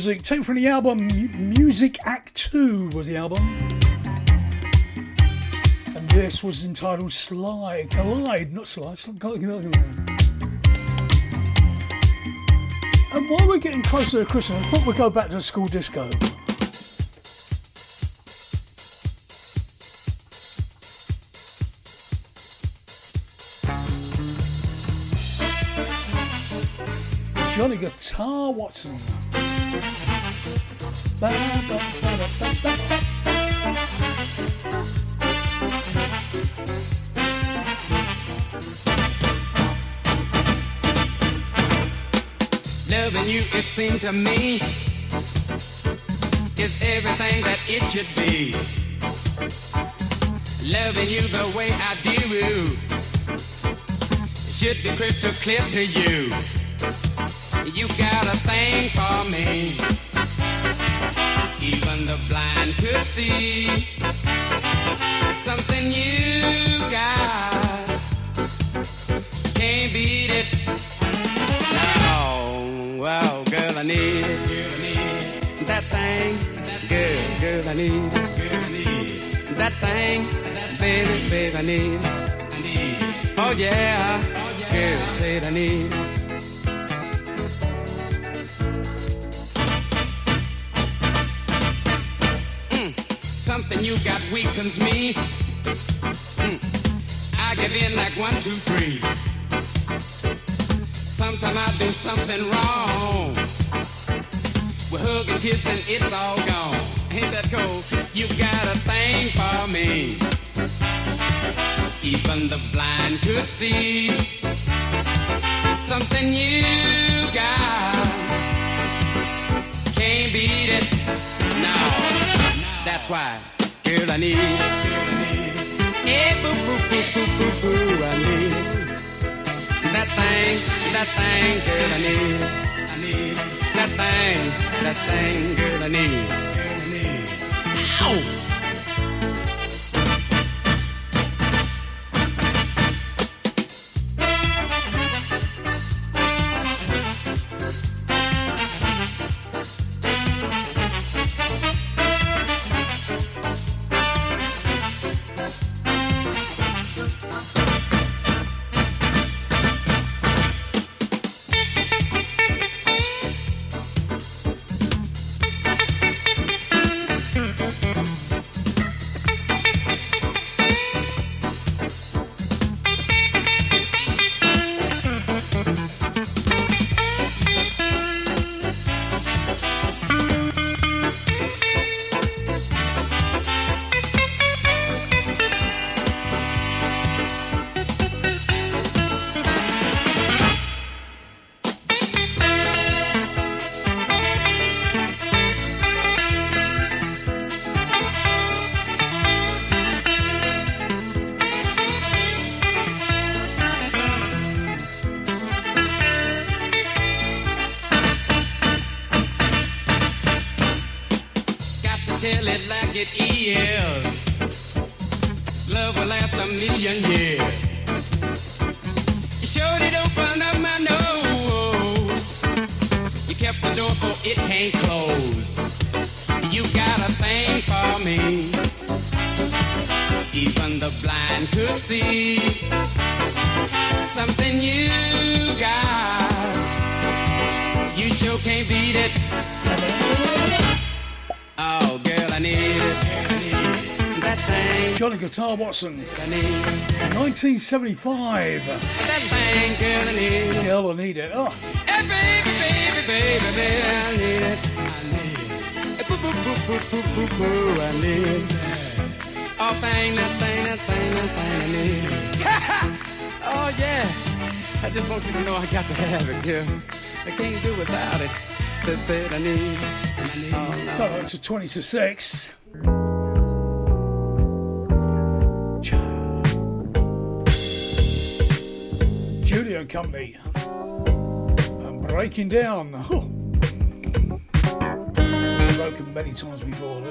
music, taken from the album M- Music Act 2 was the album. And this was entitled Slide, Glide, not Slide, Glide. And while we're getting closer to Christmas, I thought we'd go back to the school disco. Johnny Guitar Watson. Loving you, it seemed to me, is everything that it should be. Loving you the way I do should be crystal clear to you. You got a thing for me, even the blind could see. Something you got, can't beat it. Oh, wow, girl, I need it. That thing, girl, girl, I need it. That thing, baby, baby, I need it. Oh yeah, girl, say I need. You got weakens me. Mm, I give in like one, two, three. Sometimes I do something wrong. We hug and kiss and it's all gone. Ain't that cool? You got a thing for me. Even the blind could see. Something you got. Can't beat it. No. That's why, girl, I need. Yeah, boo, boo, boo, boo, boo, boo, I need that thing, that thing, girl, I need. I need that thing, that thing, girl, I need. Ow! Watson. 1975. That thing, girl, I need it. Girl, I need it. Oh, Hey, baby, baby, baby, baby, I need it. I need it. Boo, boo, boo, boo, boo, boo, boo, I need it. Oh, that thing, that thing, that thing, I need it. oh, yeah. I just want you to know I got to have it, girl. I can't do without it. Said, said I need it. I need oh, no. oh, it's a 20 to 6. Company. I'm breaking down. Oh. Broken many times before.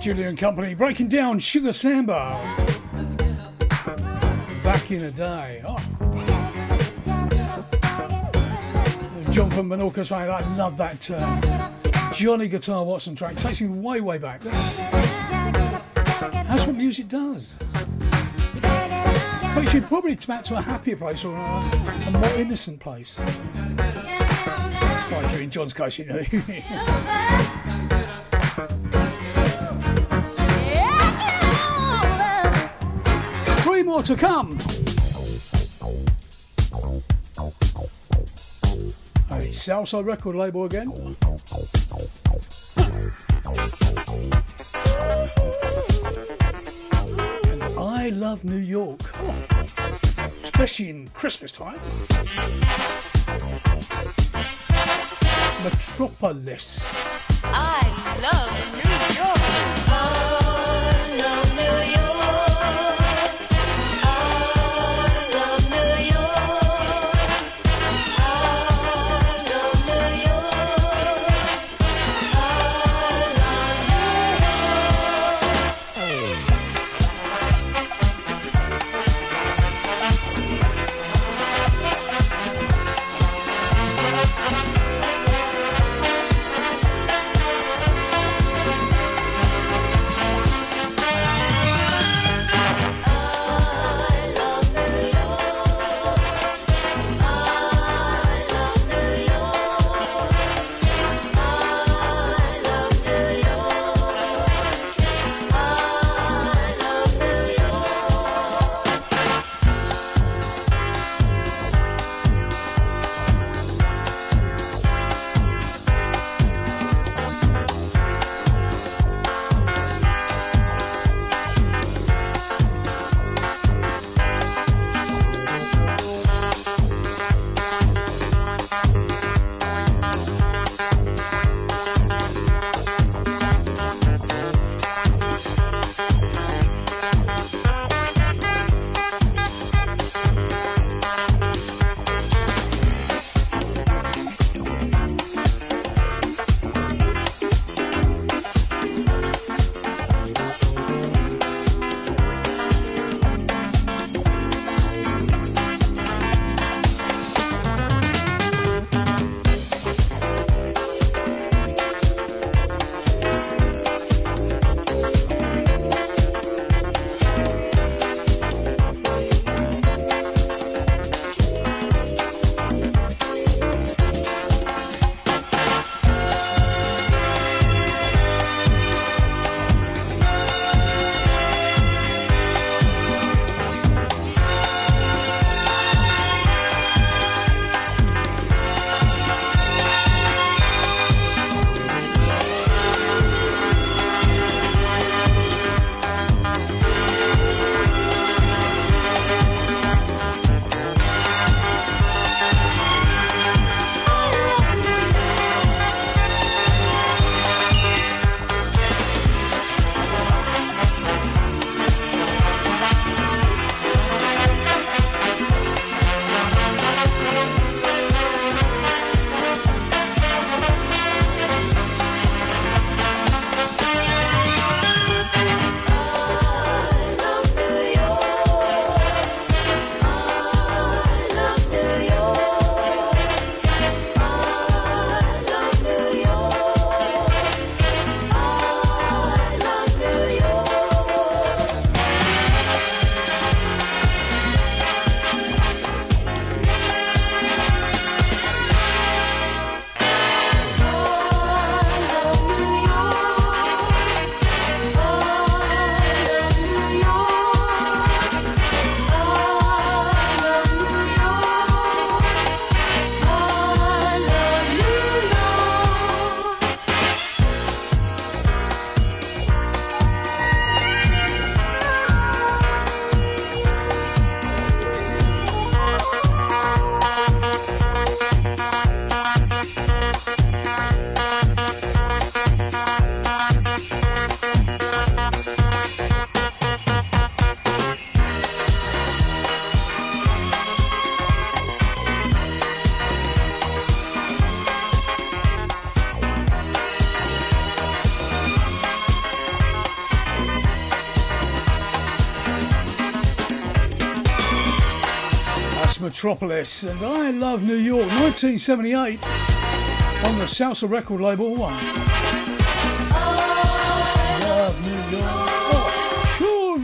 Julia and Company breaking down Sugar Samba. Back in a day. Oh. John from Menorca saying, I love that uh, Johnny Guitar Watson track. Takes me way, way back. That's what music does. Takes you probably back to a happier place or a, a more innocent place. In John's case, you know. more to come. A Southside record label again. And I love New York, especially in Christmas time. Metropolis. I love New Metropolis, and I Love New York, 1978, on the Salsoul record label. One. I love New York. Oh,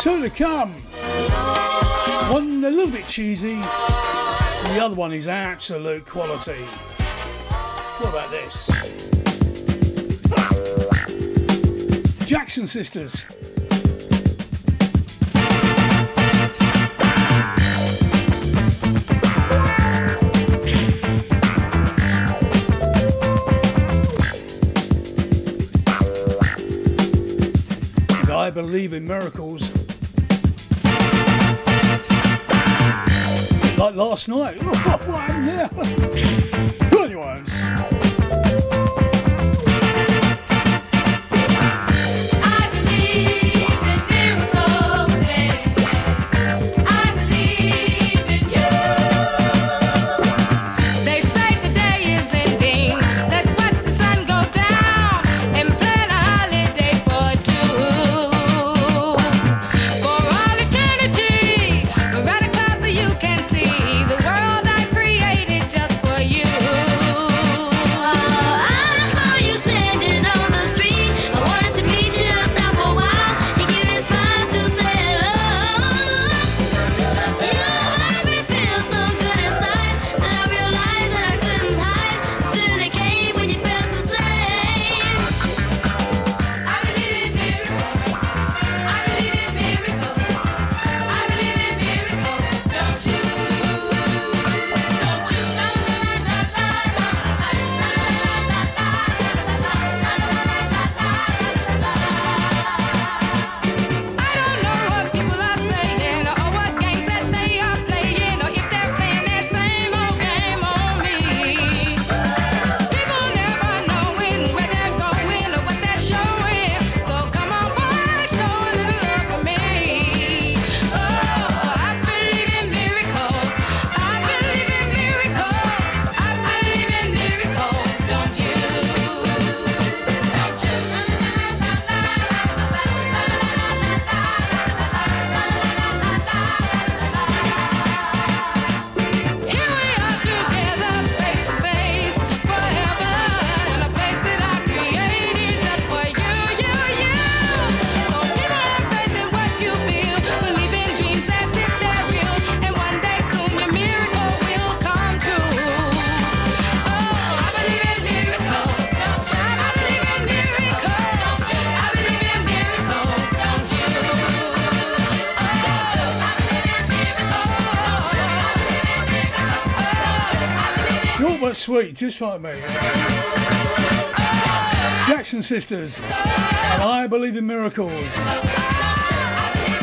Two to come. One a little bit cheesy, the other one is absolute quality. What about this? Jackson Sisters. I believe in miracles. Like last night. what happened there? sweet, just like me. Jackson Sisters, I believe in miracles.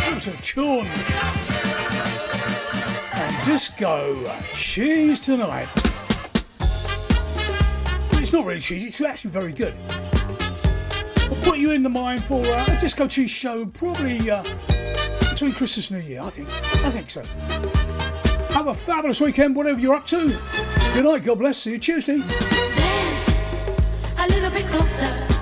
It's was a chorn. And disco, cheese tonight. It's not really cheesy, it's actually very good. I'll put you in the mind for uh, a disco cheese show, probably uh, between Christmas and New Year, I think. I think so. Have a fabulous weekend, whatever you're up to. Good night, God bless. See you Tuesday. Dance a little bit closer.